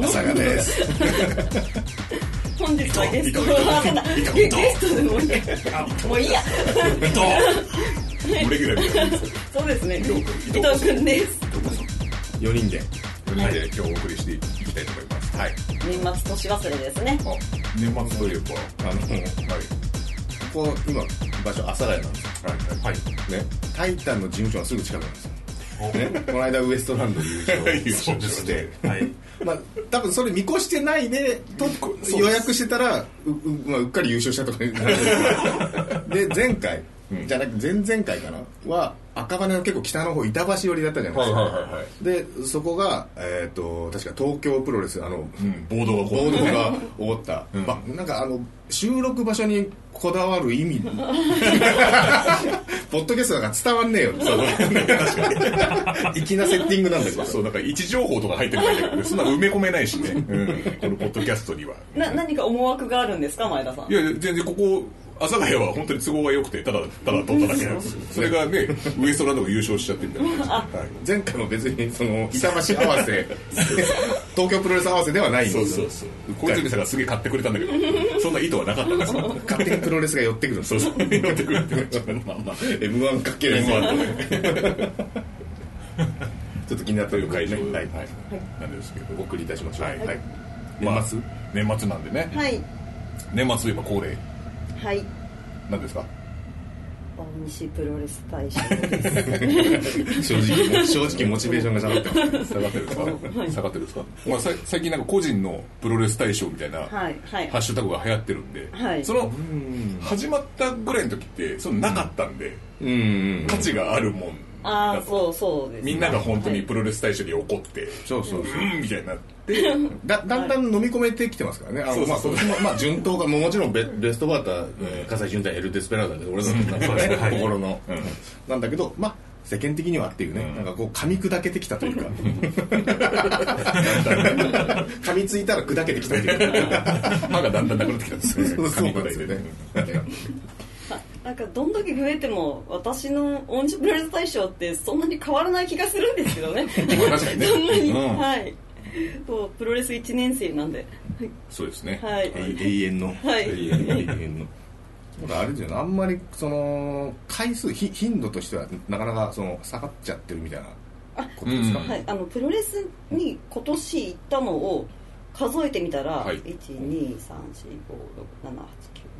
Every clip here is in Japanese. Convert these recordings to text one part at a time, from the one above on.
です。あのちょっと佐賀です本日はゲスト伊藤伊藤あゲストでもいいや。もういいや。どうレギュラーみたいなそうですね。伊藤君です。4人で4人で今日お送りしていきたいと思いますはい年末年忘れですね。あ年末といえばあのはいここ今場所阿佐ヶ谷なんですよはいはいねタイタンの事務所がすぐ近くなんですよね、この間ウエストランド優優勝勝して、はい。まあ、多分それ見越してないでと予約してたらうう,、まあ、うっかり優勝したとか で前回、うん。じゃなくて前々回かな？は赤羽の結構北の方板橋寄りだったじゃないですか、はいはいはいはい。でそこが、えー、と確か東京プロレスあの、うん暴動がこボうードが起こった、うん。まあ、なんかあの収録場所にこだわる意味。ポッドキャストだから伝わんねえよ 粋なセッティングなんだけど。そうなんか位置情報とか入ってるんだけどそんな埋め込めないしね、うん、このポッドキャストには。な何か思惑があるんですか前田さん。い。や全然ここ阿佐ヶ谷は本当に都合が良くてただただ取っただけなんですよ。それがねウエストランドが優勝しちゃってみたいなはい。前回も別にその 板橋合わせ。東京プロレス合わせではないんですよ。そうそうそう小泉さんがすげえ買ってくれたんだけどそんな意図はなかったんですよ勝手にプロレスが寄ってくるんですそうそう。寄ってくるってまあまあ m 1かける M1 とねちょっと気になったという会場はい、はい。なんですけど。お送りいたしましょう。はい。はい、まあ年末、年末なんでね。はい。年末といえば恒例はい。なんですか？大西プロレス大賞です。正直正直モチベーションが下がってます。下がってるんですか？下がってるんですか？まあさ最近なんか個人のプロレス大賞みたいなはいはい。ハッシュタグが流行ってるんではい。その始まったぐらいの時ってそのなかったんでうんうん。価値があるもんああそうそうですね。みんなが本当にはいプロレス大賞に怒ってそうそうう。んみたいになって だだんだん飲み込めてきてますからね、あのそうそうそう。まあ、今年も、まあ、順当が、もうもちろんベベストバーター、えー葛西潤太、エル・デスペラーダで、俺のなんかねはい心の、うん。なんだけど、まあ、世間的にはっていうね、うん。なんかこう、噛み砕けてきたというか、噛みついたら砕けてきたという。か、歯がだんだんなくなってきたんですよね。そうね。なんかどんだけ増えても私のオンジプロレス大賞ってそんなに変わらない気がするんですけどね。確かにね。そんなに、うん。はい。そうプロレス1年生なんで。そうですね。はい、永永遠の、はい。永遠の、永遠の。あれですよね、あんまりその回数、ひ頻度としてはなかなかその下がっちゃってるみたいなことですか、うん。はい、あのプロレスに今年行ったのを数えてみたら、はい。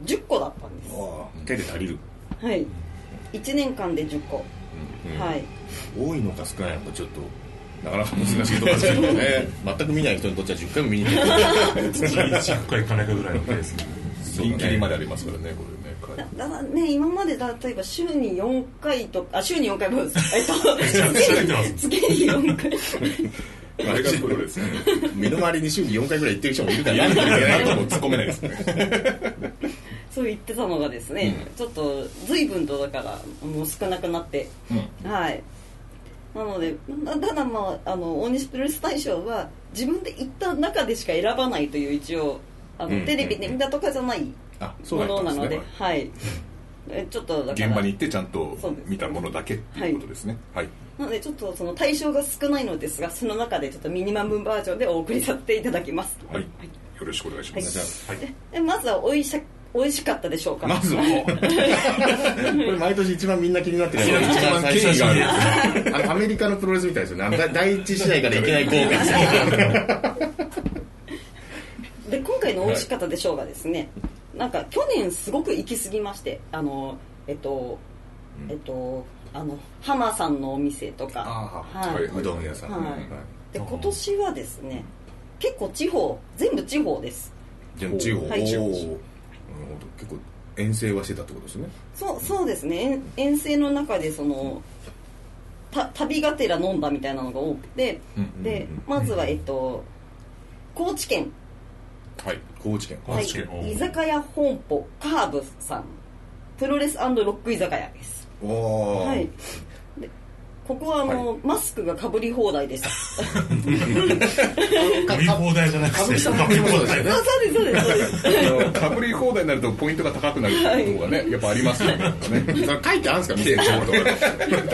12345678910個だったんです。ああ手で足りる。はい。1年間で10個、はい。多いのか少ないのかちょっとなかなか難しいところですけどね。全く見ない人にとっては10回も見に行って月1回行かないかぐらいのペース。にピンキリまでありますからねこれね。だだからね今まで例えば週に4回とかあ週に4回もえっと 月に4回あれがプロレスね。身の回りに週に4回ぐらい行ってる人もいるから何言えない何とも突っ込めないですねそう言ってたのがですね、ちょっと随分とだからもう少なくなってうんはいなのでなただまああの大西プロレス大賞は自分で行った中でしか選ばないという一応あの、うんテレビで見たとかじゃないものなんのでねはいえちょっと現場に行ってちゃんと見たものだけっていうことですね。はい。なのでちょっとその対象が少ないのですがその中でちょっとミニマムバージョンでお送りさせていただきます。はい。よろしくお願いします。はい。でまずはおいし美味しかったでしょうか？まずは これ毎年一番みんな気になってる 一番最初がある。アメリカのプロレスみたいですよね。第一試合からいきなり豪華で今回の美味しかったでしょうがですね、なんか去年すごく行き過ぎましてあのえっと、えっとあの浜さんのお店とか。ああはい、はい。うどん屋さん。ねはい。はい。で今年はですね結構地方全部地方です。じゃあ地方。はいおー。なるほど。結構遠征はしてたってことですね。そうそうですね。遠遠征の中でそのた旅がてら飲んだみたいなのが多くて、うん。でまずはえっと高知県。はい高知県。はい。高知県。おー居酒屋本舗カーブさん。プロレスロック居酒屋です。おおはい。でここはあの、マスクがかぶり放題でした見放題じゃなくて歌舞伎さんもそうですよね。あそうですそうですそうです。あのかぶり放題になるとポイントが高くなるっていうことがねやっぱありますよね。書いてあるんですか店長とか。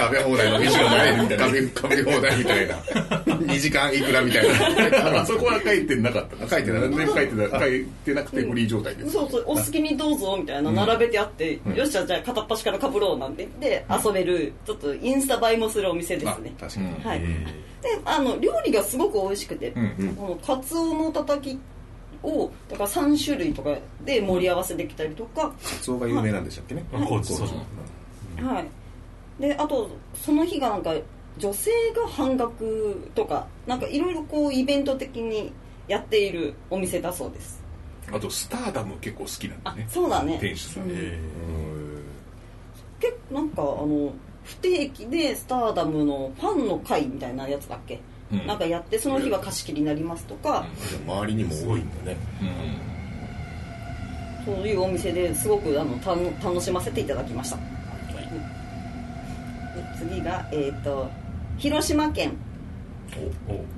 食べ放題の店がないみたいな食べ 食べ放題みたいな。2時間いくらみたいな。あそこは書いてなかった。書いてなかった。書いてな書いてなくてフリー状態です。そうそうお好きにどうぞみたいな並べてあって、よっしゃじゃあ片っ端からかぶろうなんて。言って遊べるちょっとインスタ映えもするお店ですね。確かに。はい、であの料理がすごく美味しくて、んこのカツオのたたきをだから3種類とかで盛り合わせできたりとか、カツオが有名なんでしたっけね？あ高知そう。はい。であとその日がなんか女性が半額とかなんかいろいろこうイベント的にやっているお店だそうです。あとスターダム結構好きなんあでね。そうだね。店主さん。うん。え結構なんかあの不定期でスターダムのファンの会みたいなやつだっけ、うん。なんかやってその日は貸し切りになりますとか、周りにも多いんだね。そういうお店ですごくあのたの楽しませていただきました、で次が、えー、と広島県。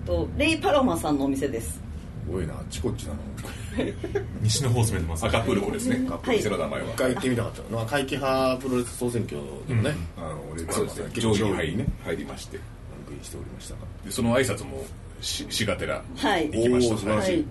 とレイ・パロマさんのお店です多いなあっちこっちなの。西の方攻めてます赤プルコですね。はい店の名前は。一回行ってみたかったの。怪奇派プロレス総選挙でもね、あの俺そうですね。上位に入りね。入りまして。ランクインしておりましたが。でその挨拶もししがてらはい。行きました。おー素晴らしはい。い、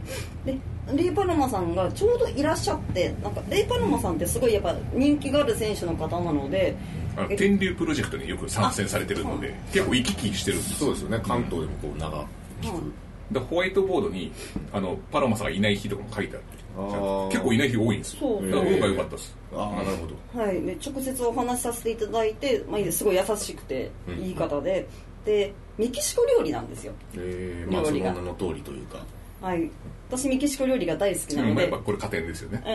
でレイ・パロマさんがちょうどいらっしゃってなんかレイ・パロマさんってすごいやっぱ人気がある選手の方なのであの天竜プロジェクトによく参戦されてるので結構行き来してるんですそうですよね。関東でもこう長聞く、うんでホワイトボードにあのパロマさんがいない日とかも書いてあってあー。結構いない日多いんですよ。そう。だから運が良かったです。ああなるほど。はい、で直接お話しさせていただいて、まあ、す。ごい優しくていい方で、でメキシコ料理なんですよ。えー、まあその名の通りというか。はい。私メキシコ料理が大好きなので、うん。やっぱこれ加点ですよね。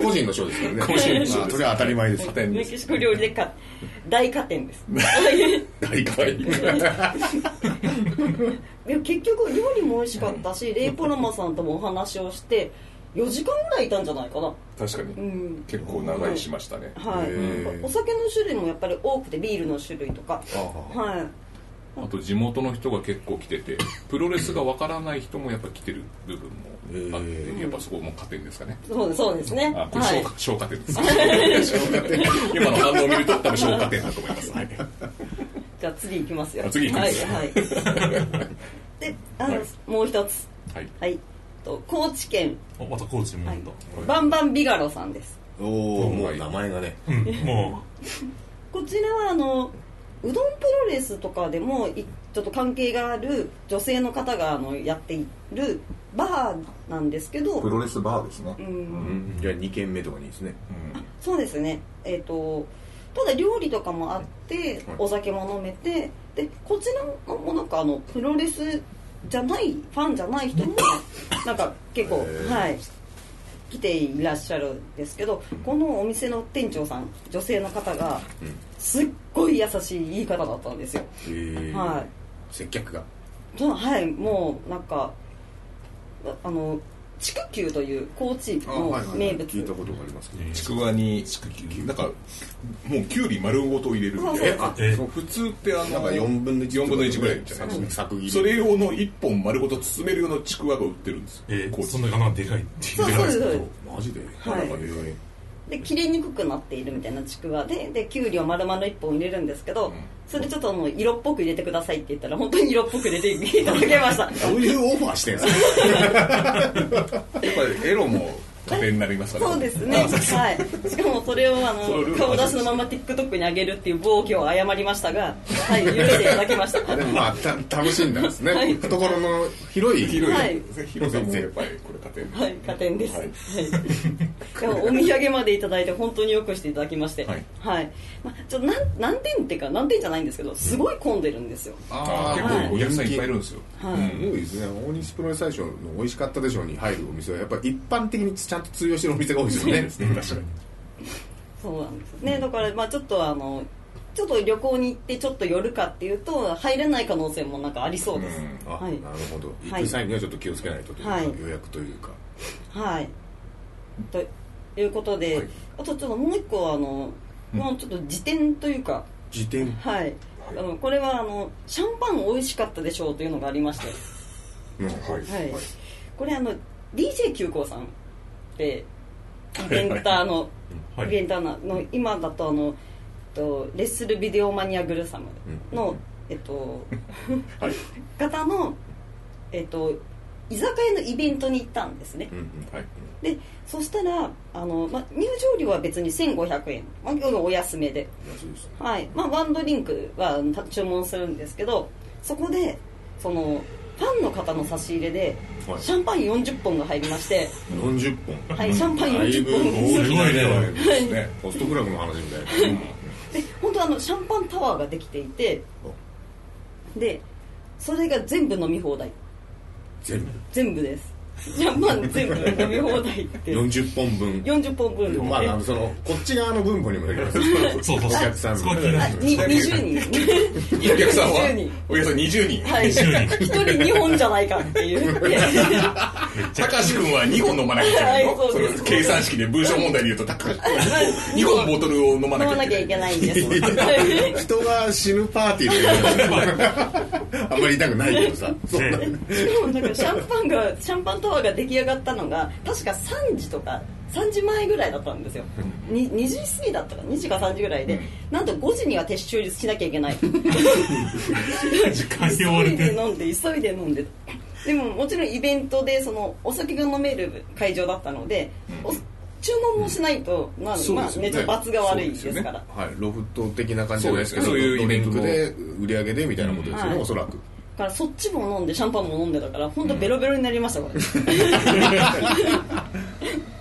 個人の賞ですからね。個人の賞それは当たり前ですメキシコ料理でか大加点です。大会 で結局料理も美味しかったし、レイ・ポロマさんともお話をして4時間ぐらいいたんじゃないかな。確かに。うん。結構長いしましたね。はい。お酒の種類もやっぱり多くてビールの種類とか。あはいあと地元の人が結構来ててプロレスがわからない人もやっぱ来てる部分もあって、へやっぱそこも加点ですかね。そうですそうですね。あこれはい。消化,、点です。今の反応を見ると多分消化点だと思います、はい、じゃあ次いきますよ。あ次行きます。はいはい。であの、はい。もう一つ。はい。はい。と高知県、おまた高知にはい。戻っバンバンビガロさんです。おおもう名前がね。たうんもこちらはあのうどんプロレスとかでもいちょっと関係がある女性の方があのやっているバーなんですけど、ロレスバーですね。う、うん。ん、じゃあ2軒目とかにですね。そうですね。えっ、とただ料理とかもあってお酒も飲めてでこちらもなんかあのプロレスじゃないファンじゃない人も なんか結構はい。来ていらっしゃるんですけどこのお店の店長さん女性の方がすっごい優しいいい方だったんですよ、へえはい。接客が。そうはいもうなんかああの筑球という高知の名物。聞いたことがありますけどちくわになんかもうきゅうり丸ごと入れるみたいな。えあえそう普通ってあのなんか4分の1 4分の1ぐらいじゃないそれ用の1本丸ごと包める用のちくわが売ってるんですえ高知そんな穴でか。いっていうそうそうですそうですマジではいなんかでかいで切れにくくなっているみたいなちくわでできゅうりを丸々1本入れるんですけど、ん。それちょっともう色っぽく入れてくださいって言ったら本当に色っぽく入れていただけました。どういうオファーしてんすか？やっぱりエロも加点になりますから。そうですね。はい。しかもそれをあその顔出しのまま TikTok に上げるっていう暴挙を謝りましたがはい許していただきました。でもまあた楽しんだんですね、はい。懐の広い広い、はい。広さもやっぱりこれ加点はい加点です、ははい。い、でもお土産までいただいて本当によくしていただきまして。はい。まあ、ちょっと何何点っていうか何点じゃないんですけどすごい混んでるんですよ、あー結構お客さんいっぱいいるんですよ、はい。うん。すごいですね。大西プロレス大賞の美味しかったでしょうに入るお店はやっぱり一般的にちゃんと通用してるお店が多いですよね。確かに。そうなんですね。だからまあちょっとあのちょっと旅行に行ってちょっと寄るかっていうと入れない可能性もなんかありそうです、あ、はい。なるほど。はい。行く際にはちょっと気をつけないとというか、はい。予約というか。はい。ということで、はい。あとちょっともう一個あの、もうちょっと辞典というか辞典？はい。あのこれはあのシャンパン美味しかったでしょうというのがありまして。うんはい。はい、これあの DJ 急行さんってイベンターの、はい。イベンターのの今だとあのえっとレッスルビデオマニアグルサムの、えっと はい。方のえっと居酒屋のイベントに行ったんですね、はい。でそしたらあの、ま、入場料は別に1500円、ま、夜お安めでね。はい。まあ、ワンドリンクはた注文するんですけどそこでそのファンの方の差し入れで、はい。シャンパン40本が入りまして、40本。はい、シャンパンだい40ぶ本大きなね。ですね。ホストクラブの話みたいな。で本当あのシャンパンタワーができていてでそれが全部飲み放題。全部？全部ですシャンパン全部飲み放題って。40本分。40本分で。まああのそのこっち側の分母にもよります。そうそうお客さんそこは気になあるに20人。お客さん20は人およそ20人。はい、20 1人2本じゃないかっていう。高橋君は2本飲まなきゃいけないの？はい計算式で文章問題で言うと高橋君。は2本ボトルを飲まな飲まなきゃいけないんです。人が死ぬパーティーで あんまり言いたくないけどさ。そんなねしかもなんかシャンパンがシャンパンタワーが出来上がったのが確か3時とか3時前ぐらいだったんですよ、に 2, 時過ぎだったか2時か3時ぐらいで、なんと5時には撤収しなきゃいけない。時間に追われ急いでて飲んで急いで飲んで。でももちろんイベントでそのお酒が飲める会場だったので、お注文もしないと、まあまあね。ねちょっと罰が悪いですから。はい、ロフト的な感じじゃないですけどそういうイベントで売り上げでみたいなことですよね、はい。おそらく。だからそっちも飲んでシャンパンも飲んでたから本当ベロベロになりました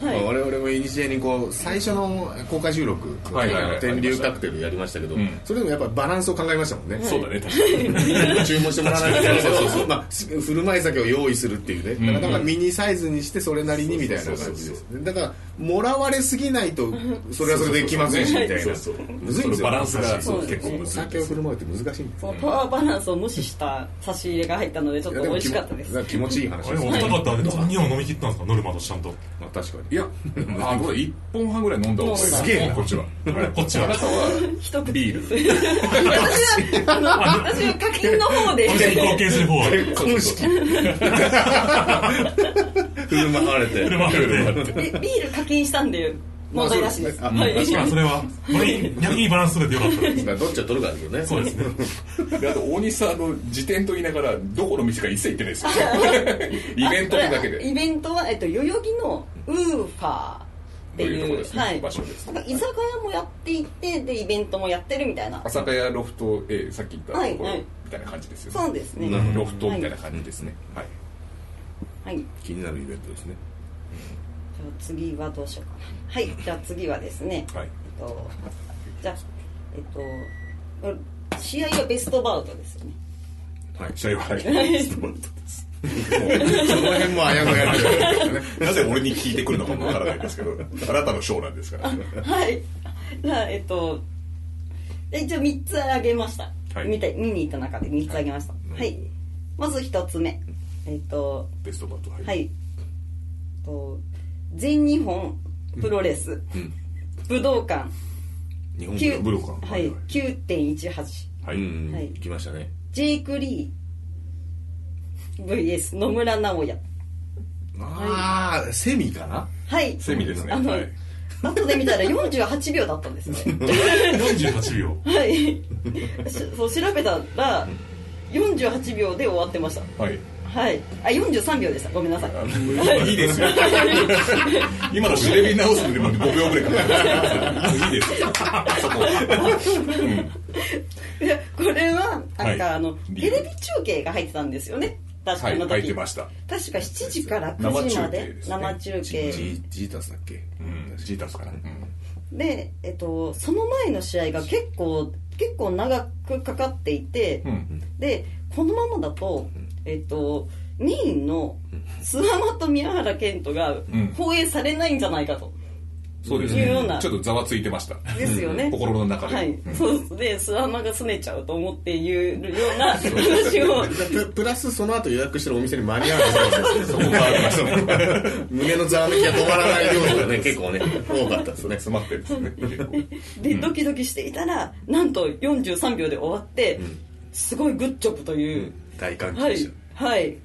これ、まあ我々もイニシエにこう最初の公開収録のはいはいはい。天竜カクテルやりましたけど、うん。それでもやっぱバランスを考えましたもんね、そうだね確かに。注文してもらわないといけない。けどまあ、振る舞い酒を用意するっていうね、だからミニサイズにしてそれなりにみたいな感じですだからもらわれすぎないとそれはそれで気まずいしみたいな。そうそう。むずいんですよ。バランスがそう結構むおずい酒を振る舞うって難しいんですパワーバランスを無視した差し入れが入ったのでちょっと美味しかったです。気持ちいい話あれですお二方は2本飲み切ったんですか？ノルマとちゃんと。まあ確かにいや あどうだ1本半ぐらい飲んだ方がすげえな。こっちはこっちは。あなたは。一口。ビール。私はあの私は課金の方で。貢献する方。は結婚式。振る舞われて。振る舞われて。えビール課金したんで問題なしです、まあそうはい。ですねまあそれは逆にバランス取れてよかった。ですまあどっちを取るかですよね。そうですね。であと大西さんあの辞典と言いながらどこの店か一切行ってないですよ。イベントだけで。イベントは、えっと、代々木のウーファーっていうねはい、場所ですなんか居酒屋もやっていてでイベントもやってるみたいな。朝霞屋ロフト A さっき言ったところはい。はいみたいな感じですよそうですね、うんロフトみたいな感じですね。はい。はい。気になるイベントですね。じゃあ次はどうしようかな。はい。じゃあ次はですね、はい。えっとじゃあえっと試合はベストバウトですよね。はい。試合ははいストバットですその辺もあやのやるなぜ俺に聞いてくるのかもわからないですけどあなたのショーなんですから。はい。じゃあえっとえ一応3つあげました、はい。見た見に行った中で3つあげました。はい、まず1つ目。えっとベストバットはい。はい。と全日本プロレス、武道館。日本9武道館。はい、9.18はい。うんはい。来ましたね。ジェイク・リー VS 野村直哉。ああセミかな？はい。セミですね。あの、はい。後で見たら48秒だったんですね。48秒。はい。しそう調べたら48秒で終わってました。はい。はい。あ43秒でした。ごめんなさい。い。いですよ 今の調べ直すのでも5秒ぐらいかかりいいです。よそここれはなんか、はい。あのテレビ中継が入ってたんですよね確かはいの時、書いてました。確か7時から9時まで生生中中継。ジジータスだっけ？うんジータスかな。うん。で、えっと、その前の試合が結構結構長くかかっていて、うん。でこのままだと、えっと、メインの諏訪間と宮原健人がん。放映されないんじゃないかと、そうですいうような。ねちょっとざわついてました。ですよね。心の中で。はい。うん。そうですね。スワマが拗ねちゃうと思って言うような 話を。ププラスその後予約してるお店に間に合わない。ですねそこがその胸のざわめきが止まらない量がね。結構ね多かったですね。詰まってるんですね。で、ドキドキしていたら、なんと43秒で終わって、すごいグッジョブという。大歓喜はいでし。はい。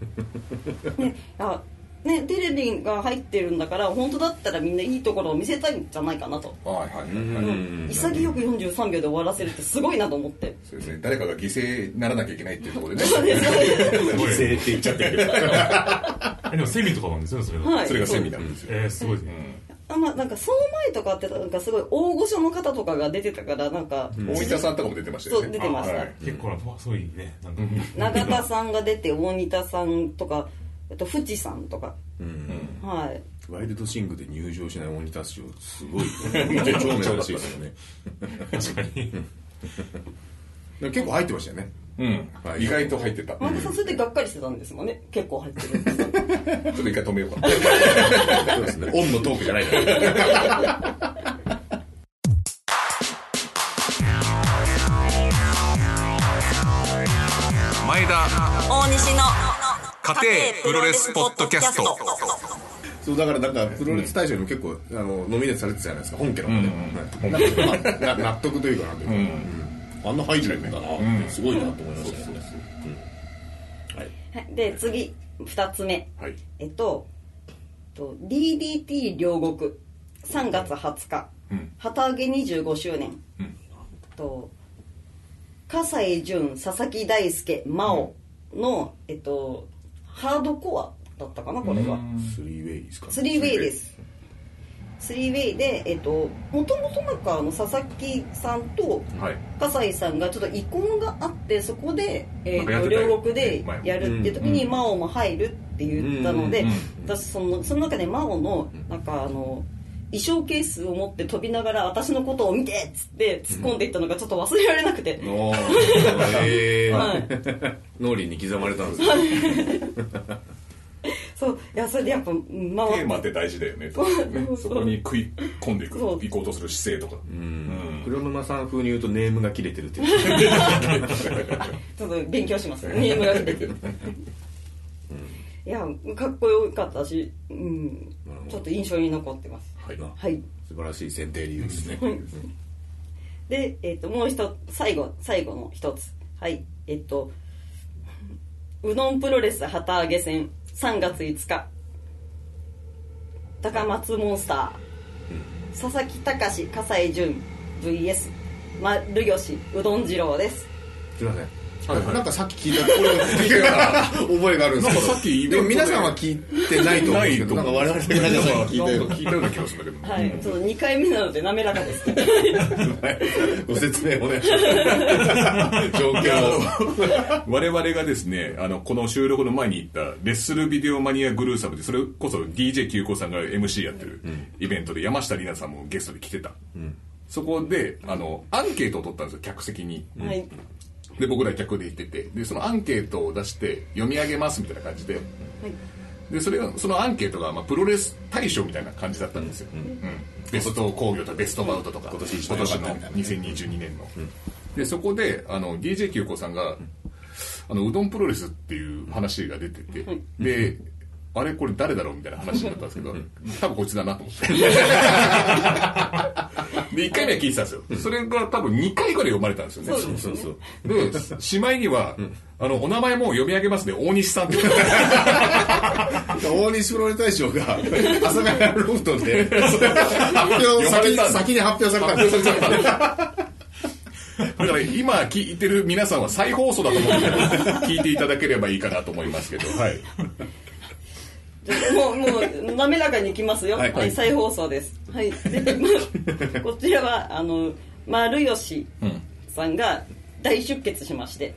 ね、あ、ね、テレビが入ってるんだから、本当だったらみんないいところを見せたいんじゃないかなと。はいはい潔く43秒で終わらせるってすごいなと思って。そうですね誰かが犠牲にならなきゃいけないっていうところでね。そうです、そうです。犠牲って言っちゃってるけど。えでもセミとかなんですよねそれが、はい。それがセミなんですよ。えー、すごいね、あまあ、なんかその前とかってなんかすごい大御所の方とかが出てたからなんか、大分さんとかも出てましたよね。そう出てました。はい結構なすごいねなんか、永田さんが出て大仁田さんとかあと藤さんとか、はい。ワイルドシングで入場しない鬼タスをすごい超珍しいですよね。確かに。でも結構入ってましたよね。うん。はい意外と入ってた。ちょ前田さん。それでがっかりしてたんですもんね。結構入ってる。っと一回止めようか。なそうですね。オンのトークじゃないから。前田。大西の家庭プロレスポッドキャスト。そうだからなんかプロレス大賞にも結構あのノミネートされてたじゃないですか本家の方で、うん。はい。なんかまあな納得というかなん。ていうか、うんあんな入ってるんだな、んすごいなと思いましたね、はいはいで次2つ目。はい。えっとと DDT 両国。3月20日、うん。旗揚げ25周年、うん。と葛西潤佐々木大輔真央の、えっとハードコアだったかなこれは、スリーウェイですかスリーウェイです。スリーウェイでえっともともとなんかあの佐々木さんとはい。葛西さんがちょっと遺恨があってそこで、えー、と両国でやるっていう時にうん真央も入るって言ったのでうん。私そのその中で真央のなんかあの衣装ケースを持って飛びながら私のことを見てっつって突っ込んでいったのがちょっと忘れられなくて、おーへー。はい。脳裏に刻まれたんですね。そういやそれでやっぱ真央テーマって大事だよね。そこに食い込んでいく行こうとする姿勢とか。うん。黒沼さん風に言うとネームが切れてるっていう。ちょっと勉強します。ネームが出てる。いやかっこよかったし、うん、ちょっと印象に残ってますはい。はい。素晴らしい選定理由ですね。で、えっともう一つ最後最後の一つ。はい。えっとうどんプロレス旗揚げ戦3月5日。高松モンスター、佐々木隆葛西潤 VS 丸吉うどん二郎です。すいませんはいはい。なんかさっき聞いたこれ覚えがあるんですけど。さっきイベントででも皆さんは聞いてないと思うんですけど。なんか我々皆さんは聞いたような聞いたような気がするんだけどはい、ちょっと2回目なので滑らかです。ご説明お願いします状況を。我々がですねあのこの収録の前に行ったレッスルビデオマニアグルーサムでそれこそ DJ 急行さんが MC やってるイベントで山下里奈さんもゲストで来てた、そこであのアンケートを取ったんですよ客席に、はいで僕ら客で行っててでそのアンケートを出して読み上げますみたいな感じで。でそれがそのアンケートが、まあ、プロレス大賞みたいな感じだったんですよ、うんベスト工業とかベストバウトとか。今年一番今年の良かったみたい2022年の、でそこであの DJ 急行さんが、あのうどんプロレスっていう話が出てて、であれこれ誰だろうみたいな話になったんですけど、多分こいつだなと思って。で、1回目は聞いてたんですよ。それが多分2回ぐらい読まれたんですよね。そうそうそうで、しまいには、あの、お名前も読み上げますね、大西さんって。大西プロレス大賞が阿佐ヶ谷ロフトで 発表先に先に発表されたんです発表されちゃっただから今聞いてる皆さんは再放送だと思って聞いていただければいいかなと思いますけど、はい。もう、もう、滑らかにいきますよ。ははいい、再放送です。はい。で、まこちらは、あの、丸吉さんが大出血しまして、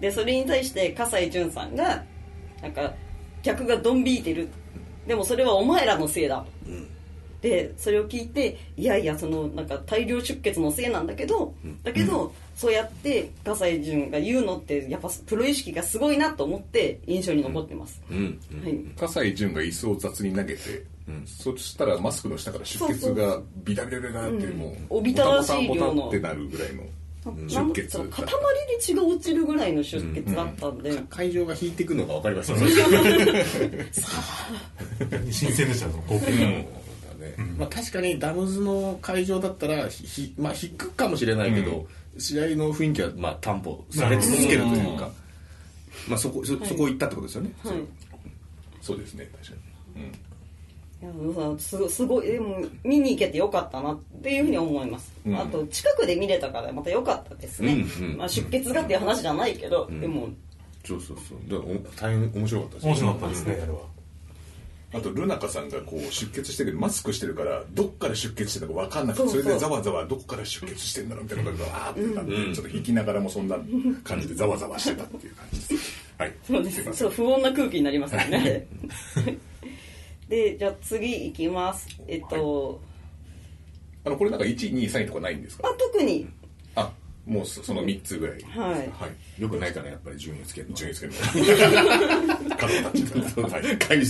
で、それに対して、葛西潤さんが、なんか、客がドン引いてる。でもそれはお前らのせいだ。で、それを聞いて、いやいや、その、なんか大量出血のせいなんだけど、だけど、そうやって葛西潤が言うのってやっぱプロ意識がすごいなと思って印象に残ってます、うん。はい。葛西潤が椅子を雑に投げて、そしたらマスクの下から出血がビタビタビタってもうおびただしい量の。ってなるぐらいのなん出血その塊で血が落ちるぐらいの出血だったんで、会場が引いていくのが分かりますよ。ね新鮮でしたね。まあ、確かにダムズの会場だったらひひ、まあ、引くかもしれないけど、試合の雰囲気はまあ担保され続けるというか、まあ、そこそそこ行ったってことですよね、はい。そう。ですね確かに、いやすごすごいでも見に行けてよかったなっていうふうに思います、うん。あと近くで見れたからまた良かったですね、うんうんまあ、出血がっていう話じゃないけど、でも。そうそうそう。だからお大変面白かったです面白かったですねあれはあとルナカさんがこう出血してるけどマスクしてるからどっから出血してるのか分かんなくてそれでざわざわどこから出血してんだろうみたいなことがわーってなって、ちょっと引きながらもそんな感じでざわざわしてたっていう感じです。はい。そうですいませんそう不穏な空気になりますよね。でじゃあ次いきます。えっと、あのこれなんか1、2、3位とかないんですか？あ特に。あもうそその3つぐらいはい。はい。よくないからやっぱり順位つけるの。順位つけるの。角立っち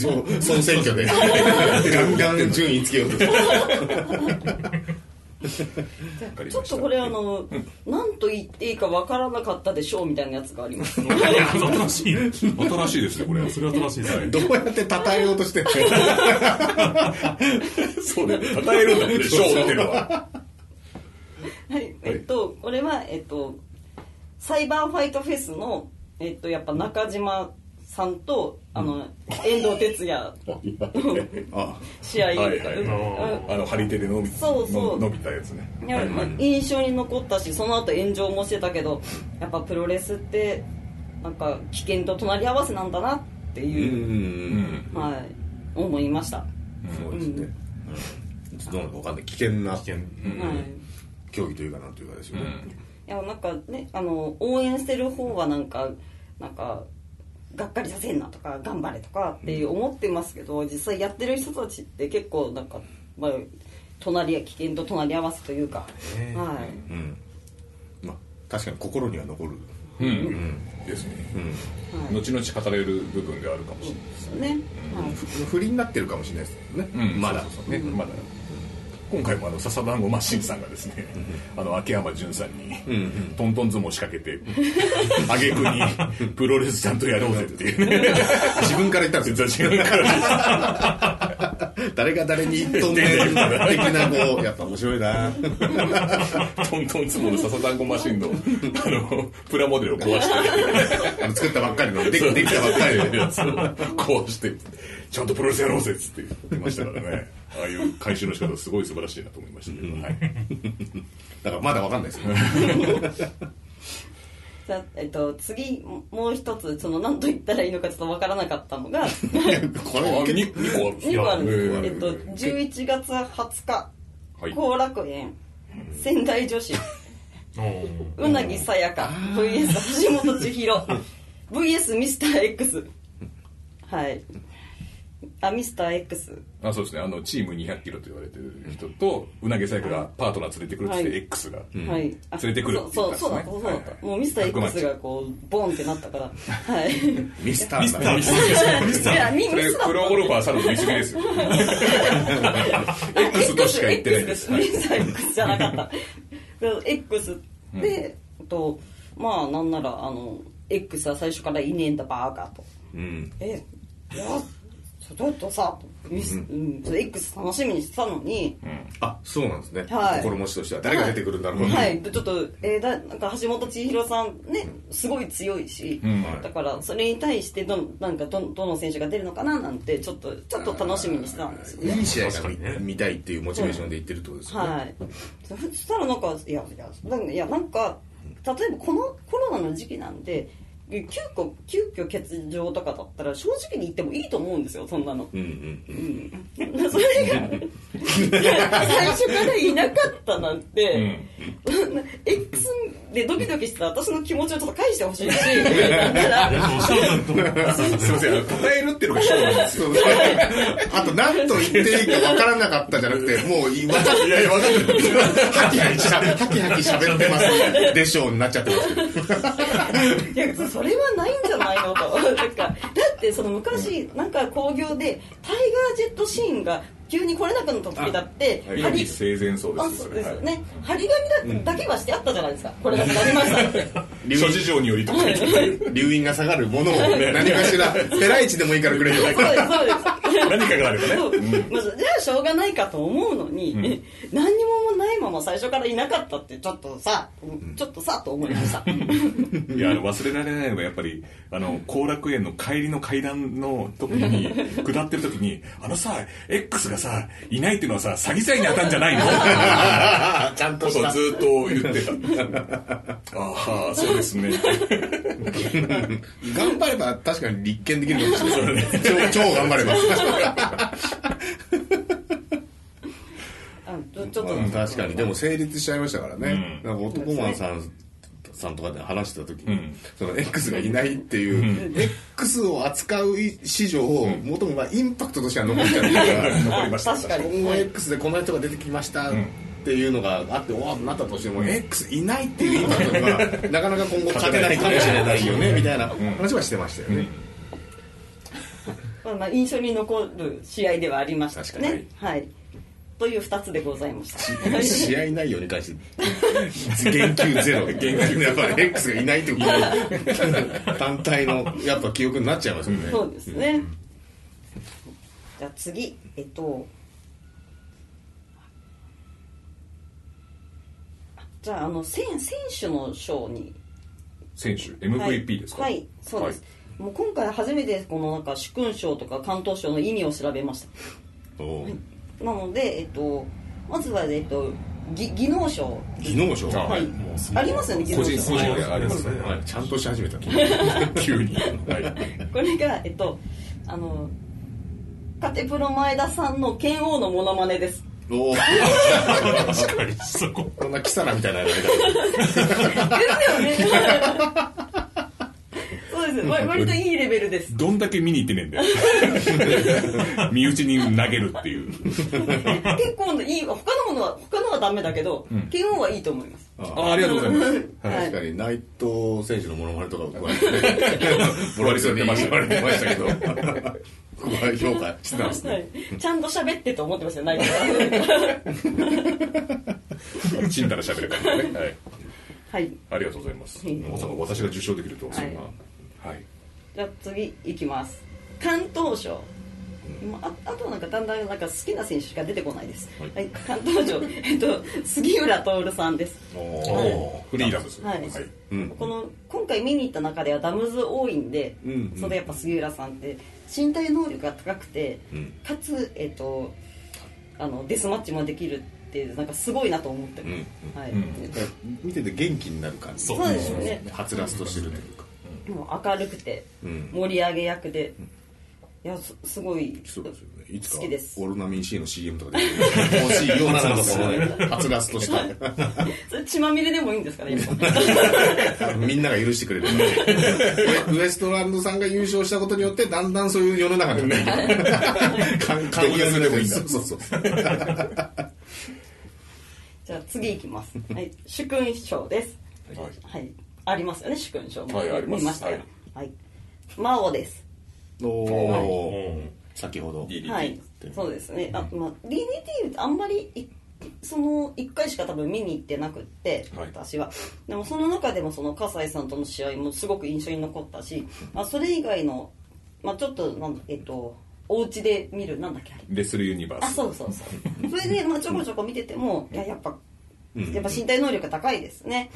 場総選挙で。ガンガン順位つけようとちょっとこれあの何と言っていいかわからなかったでしょうみたいなやつがあります。新しい。新しいですねこれ。それは新しいですね。どうやって称えようとしてる そうね称えるんだもんね賞っていうのははい、えっと、これは、えっと、サイバーファイトフェスの、えっと、やっぱ中島さんと、あの、遠藤哲也あ試合、はいはいうん。あの張り手で伸びそうそう。の伸びたやつね。いやまあ印象に残ったしその後炎上もしてたけどやっぱプロレスってなんか危険と隣り合わせなんだなってうんういう、ん。はい、思いました、そうですね、うん。どうなのか分かんない。危険な。危険。はい競技というかなんというかですよね、いやなんかねあの応援してる方はなんかなんかがっかりさせんなとか頑張れとかって思ってますけど、実際やってる人たちって結構なんか、まあ、隣り危険と隣り合わせというか、ねはい。うん。まあ確かに心には残る。うん。ですね。うん。はい。後々語れる部分があるかもしれないですね。ね、はい。ふ不利になってるかもしれないですけどね、まだ。そうそうそう。ね。まだ今回もあの笹団子マシンさんがですねあの秋山純さんにトントン相撲仕掛けて挙句にプロレスちゃんとやろうぜっていう。ね自分から言ったんですよ。自分から誰が誰に言っとんねん的なこうやっぱ面白いな。トントン相撲の笹団子マシンのあのプラモデルを壊して。あの作ったばっかりのできたばっかりのやつを壊してちゃんとプロレスやろうぜっつって言ってましたからね。ああいう回収の仕方すごい素晴らしいなと思いましたけど、はい。だからまだわかんないですよ じゃあえっと、次もう一つその何と言ったらいいのかちょっとわからなかったのが。こあれ2 個あるんです2個あるんです、えっと、11月20日はい。後楽園。仙台女子。うなぎさやか。VS 橋本千尋。VS ミスター X はいあミスター X あそうですね。あのチーム200キロと言われてる人とうなぎさやかがパートナー連れてくるって言って、はい。X が、はい、あ連れてくるって言そうったんですね。そうそうだった。そうだった、もうミスター X がこうボンってなったから。はい。ミスターミスターミスター。いやミそれミスタープロゴルファーさんの見過ぎですよ。X としか言ってないです。X ミスター X じゃなかった。X で、とまあなんならあの X は最初からいねえんだバーカと。うん。えいやちょっとさミス、うん、それ X 楽しみにしてたのに、あそうなんですね、はい。心持ちとしては。誰が出てくるんだろう、はい、でちょっと、えーだなんか橋本千尋さんねすごい強いし、ん。だからそれに対してどなんかどどの選手が出るのかななんてちょっとちょっと楽しみにしてたんですよね。いい試合が見,、たいっていうモチベーションで言ってるってことですよね、はい。そそしたらなんかいやいやなんかいやなんか例えばこのコロナの時期なんで急遽急遽欠場とかだったら正直に言ってもいいと思うんですよそんなの、うんうんそれが最初からいなかったなんて、X でドキドキしてた私の気持ちをちょっと返してほしいし。なんならすいませんあの称えるっていうのがショーなんですよあと何と言っていいか分からなかったじゃなくてもう分かっいやいや分かんないハキハキしゃハキハキ喋ってますでしょうになっちゃってますけどいやそれはないんじゃないのと。なんかだってその昔なんか興行でタイガージェットシーンが急に来れなくなった時だってはい張り生前そうですよね。張り紙だだけはしてあったじゃないですか。これなく なりました諸事情によりとか留飲が下がるものを何かしらペライチでもいいからくれとそうですそうです。何かがあればね。そう。まあ、じゃあしょうがないかと思うのに、何にもないまま最初からいなかったってちょっとさ、ちょっとさと思いました。いやあの忘れられないのがやっぱりあの後楽園の帰りの階段の時に 下ってる時にあのさ X がさいないっていうのはさ詐欺罪に当たんじゃないの？ちゃんとした。ずっと言ってた。ああそうですね。頑張れば確かに立件できるかもしれない。超超頑張れば。あちょっと、うん確かに。でも成立しちゃいましたからね、うなんか男マンさんさんとかで話してた時に、うん。その X がいないっていう、X を扱う市場を元もまあインパクトとしては残っちゃってるから残りました。確かに今後 X でこの人が出てきましたっていうのがあっておわなったとしても、X いないっていうインパクトにはなかなか今後勝てないかもしれないよねみたいな話はしてましたよね、まあ、まあ印象に残る試合ではありました確かに。ねはいという2つでございました。試合内容に関して。言及ゼロ。言及やっぱり X がいないってこと単体のやっぱ記憶になっちゃいますよね。そうですね。じゃあ次。えっとじゃああの選選手の賞に。選手？MVP ですか？はい、はいそうです、もう今回初めてこのなんか主勲章とか関東賞の意味を調べました。おーなのでえっとまずはえっと技技能賞。技能賞？あはい。ありますよね技能賞。個人個人であります。ねはい。ちゃんとし始めた。急に。はい。これがえっとあのカテプロ前田さんの剣王のモノマネです。おお 確かにそこ。こんなキサラみたいなやり方。ですよねそうです。わ割といいレベルです。どんだけ見に行ってねえんだよ。身内に投げるっていう。結構いい他のものは他のはダメだけど、剣王はいいと思います。あありがとうございます。はい。確かに内藤選手のモノマネとか僕はボロリスに言われてましたけど。僕は評価してたんですはねい、ちゃんと喋ってと思ってましたよ内藤さん。ちんたら喋るからね。はい。はい。ありがとうございます。うんまさか私が受賞できるとはそんなはい。じゃあ次いきます。関東賞まあああとはなんかだんだんなんか好きな選手しか出てこないです。はい、関東賞、えっと、杉浦徹さんです。おフリーダムズ。はい。うん。この今回見に行った中ではダムズ多いんで、うんうん。それやっぱ杉浦さんって身体能力が高くて、うん。かつ、えっと、あのデスマッチもできるってなんかすごいなと思って。ます、はい。うん。見てて元気になる感じ。そうですよね。はつらつとしてるというかもう明るくてうん。盛り上げ役で、いやすすごいそうですよね。いつか好きです。オルナミン C の CM とかで欲しいようななんかこのねはつらつとした それ血まみれでもいいんですかね みんなが許してくれる。ウエストランドさんが優勝したことによってだんだんそういう世の中になってきて関係でもいいんだ。そうそうそう。じゃあ次いきます、はい、主勲賞です。はい。はいありますよね主勲賞も、はいあります。見ましたよ。はい。はい。真央です。おお先ほど。はい、そうですね。あ、まあ DDT あんまりいその1回しか多分見に行ってなくって、はい。私は。でもその中でもその葛西さんとの試合もすごく印象に残ったし、まあ、それ以外の、まあ、ちょっとなんだえっとお家で見るなんだっけ？あれレスルユニバーあスそうそうそう。それで、まあ、ちょこちょこ見ててもいややっぱやっぱ身体能力が高いですね、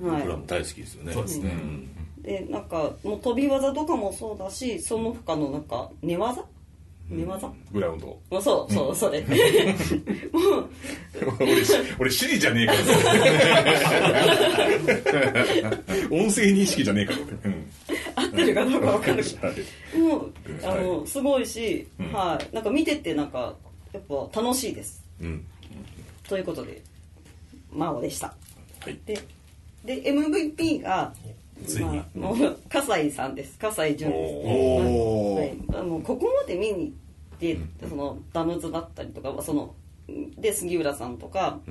うん。はい。僕らも大好きですよね。そうですね。でなんかもう飛び技とかもそうだしその他のなんか寝技？寝技、グラウンド。もうそうそう、それもう。俺シリじゃねえから 音声認識じゃねえから俺うん。合ってるかどうか分かるもうあのすごいし、うん。はい。なんか見ててなんかやっぱ楽しいです。うん。ということで真央でした。はい。でで MVP がついに。まあ、もう葛西さんです。葛西潤です。おはい、あのここまで見に行って、そのダムズだったりとかそので杉浦さんとか、そ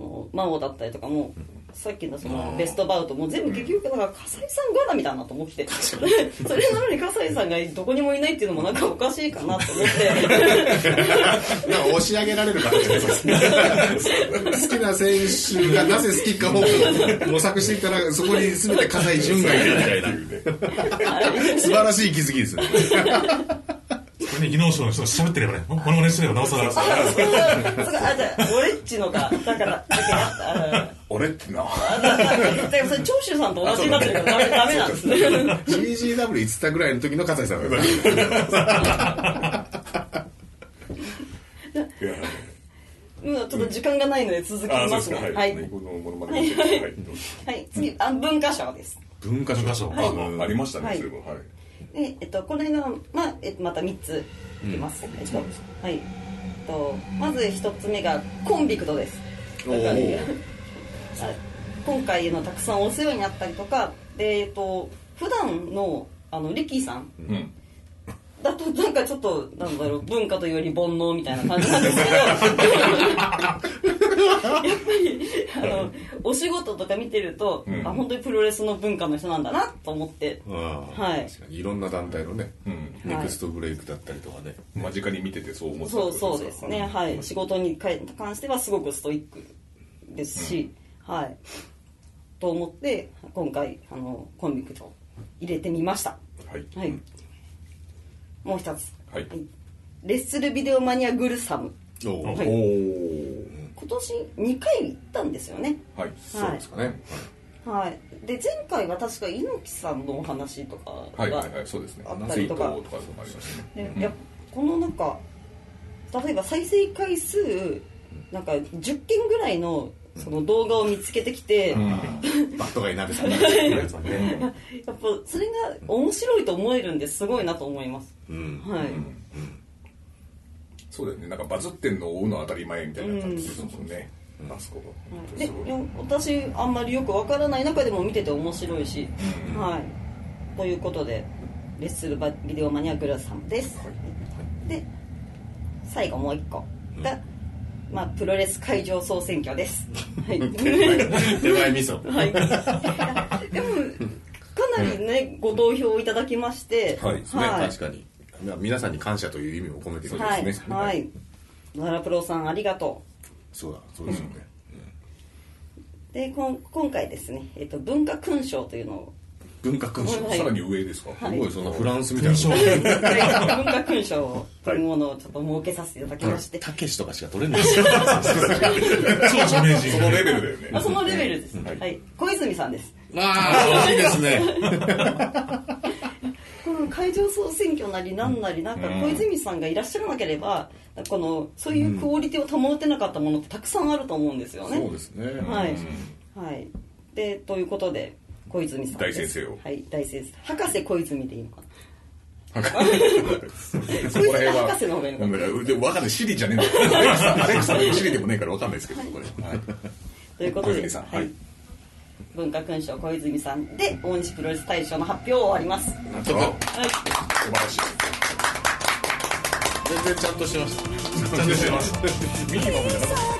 の真央だったりとかも、さっきのそのベストバウトも全部結局だから笠井さん絡みだなと思って。それなのに笠井さんがどこにもいないっていうのもなんかおかしいかなと思って。なんか押し上げられる形ですね好きな選手がなぜ好きかを模索していったらそこに全て葛西潤がいるみたいな。素晴らしい気づきですねね技能賞の人が喋ってればねモノマネしてればなおさら。あそうだそうだあじゃあ俺っちのかだから俺ってな。あだからそれ長州さんと同じになってるからダメダメなんですね。CGW 言ってたぐらいの時の葛西さん。で すいや。うんちょっと時間がないので続きまですねはい、はい。はい。次あ文化賞です。文化賞。あありましたはい。ねそれもはいで、えっと、これが、まあえっと、また3ついきます、えっとはい。えっとまず1つ目がコンビクトです。今回のたくさんお世話になったりとかで、えっと、普段のあのリキさんうんだとなんかちょっとなんだろう文化というより煩悩みたいな感じなんですけどやっぱりあのお仕事とか見てると、うん。あ本当にプロレスの文化の人なんだなと思ってはい。確かにいろんな団体のね、うん。ネクストブレイクだったりとかね、間近に見ててそう思ったそうそうですね。はい。仕事に関してはすごくストイックですし、はい。と思って今回あのコンビクト入れてみました。はい。はいもう一つ。はい。レッスルビデオマニアグルサム。おお、はい。今年2回行ったんですよね。はいそうですかね、はい。で前回は確か猪木さんのお話とかがはいはいはいそうですね。あった水りとか。筒とかありましたねでやっぱこのなんか例えば再生回数なんか10件ぐらいのその動画を見つけてきて、うん。バットがいなべさんのやっぱそれが面白いと思えるんですごいなと思います、うん、はい、そうだよね。なんかバズってんのを追うの当たり前みたいな感じですもんね。あそこがで私あんまりよくわからない中でも見てて面白いし、うん。はい。ということでレッスルバビデオマニアグラさんです、で最後もう一個が、まあ、プロレス会場総選挙です。はい。手前味噌。はい。でも、かなりね、ご投票いただきまして、はい。ね、確かにまあ皆さんに感謝という意味も込めてそうはいですね、はい。奈良プロさんありがとそうだ。そうですよね、う。で、こん今回ですね、えっと、文化勲章というのを、文化勲章、はい。さらに上ですか？はい。すごいそんなフランスみたいな。文化勲章。というものをちょっと設けさせていただきまして、たけしとかしか取れないですよ。超著名人そのレベルだよね。あそのレベルです。はいはい。小泉さんです。ああいいですね この会場総選挙なりなんなりなんかうん小泉さんがいらっしゃらなければこのそういうクオリティを保てなかったものってたくさんあると思うんですよね。そうですね、はい、はい、でということで小泉さん大先生を。はい。大先生。博士小泉でいいのかな？そ 小泉博士の方がいいのかな？うん。でも分かんない。シリじゃねえんだ。よ アレクサアレクサでもシリでもねえから分かんないですけどこれ。はい。ということで小泉さんはい。はい文化勲章小泉さんで大西プロレス大賞の発表を終わります、なんと。かはい、素晴らしい。全然ちゃんとしてましたちゃんとしてます。ミニマムじゃなかった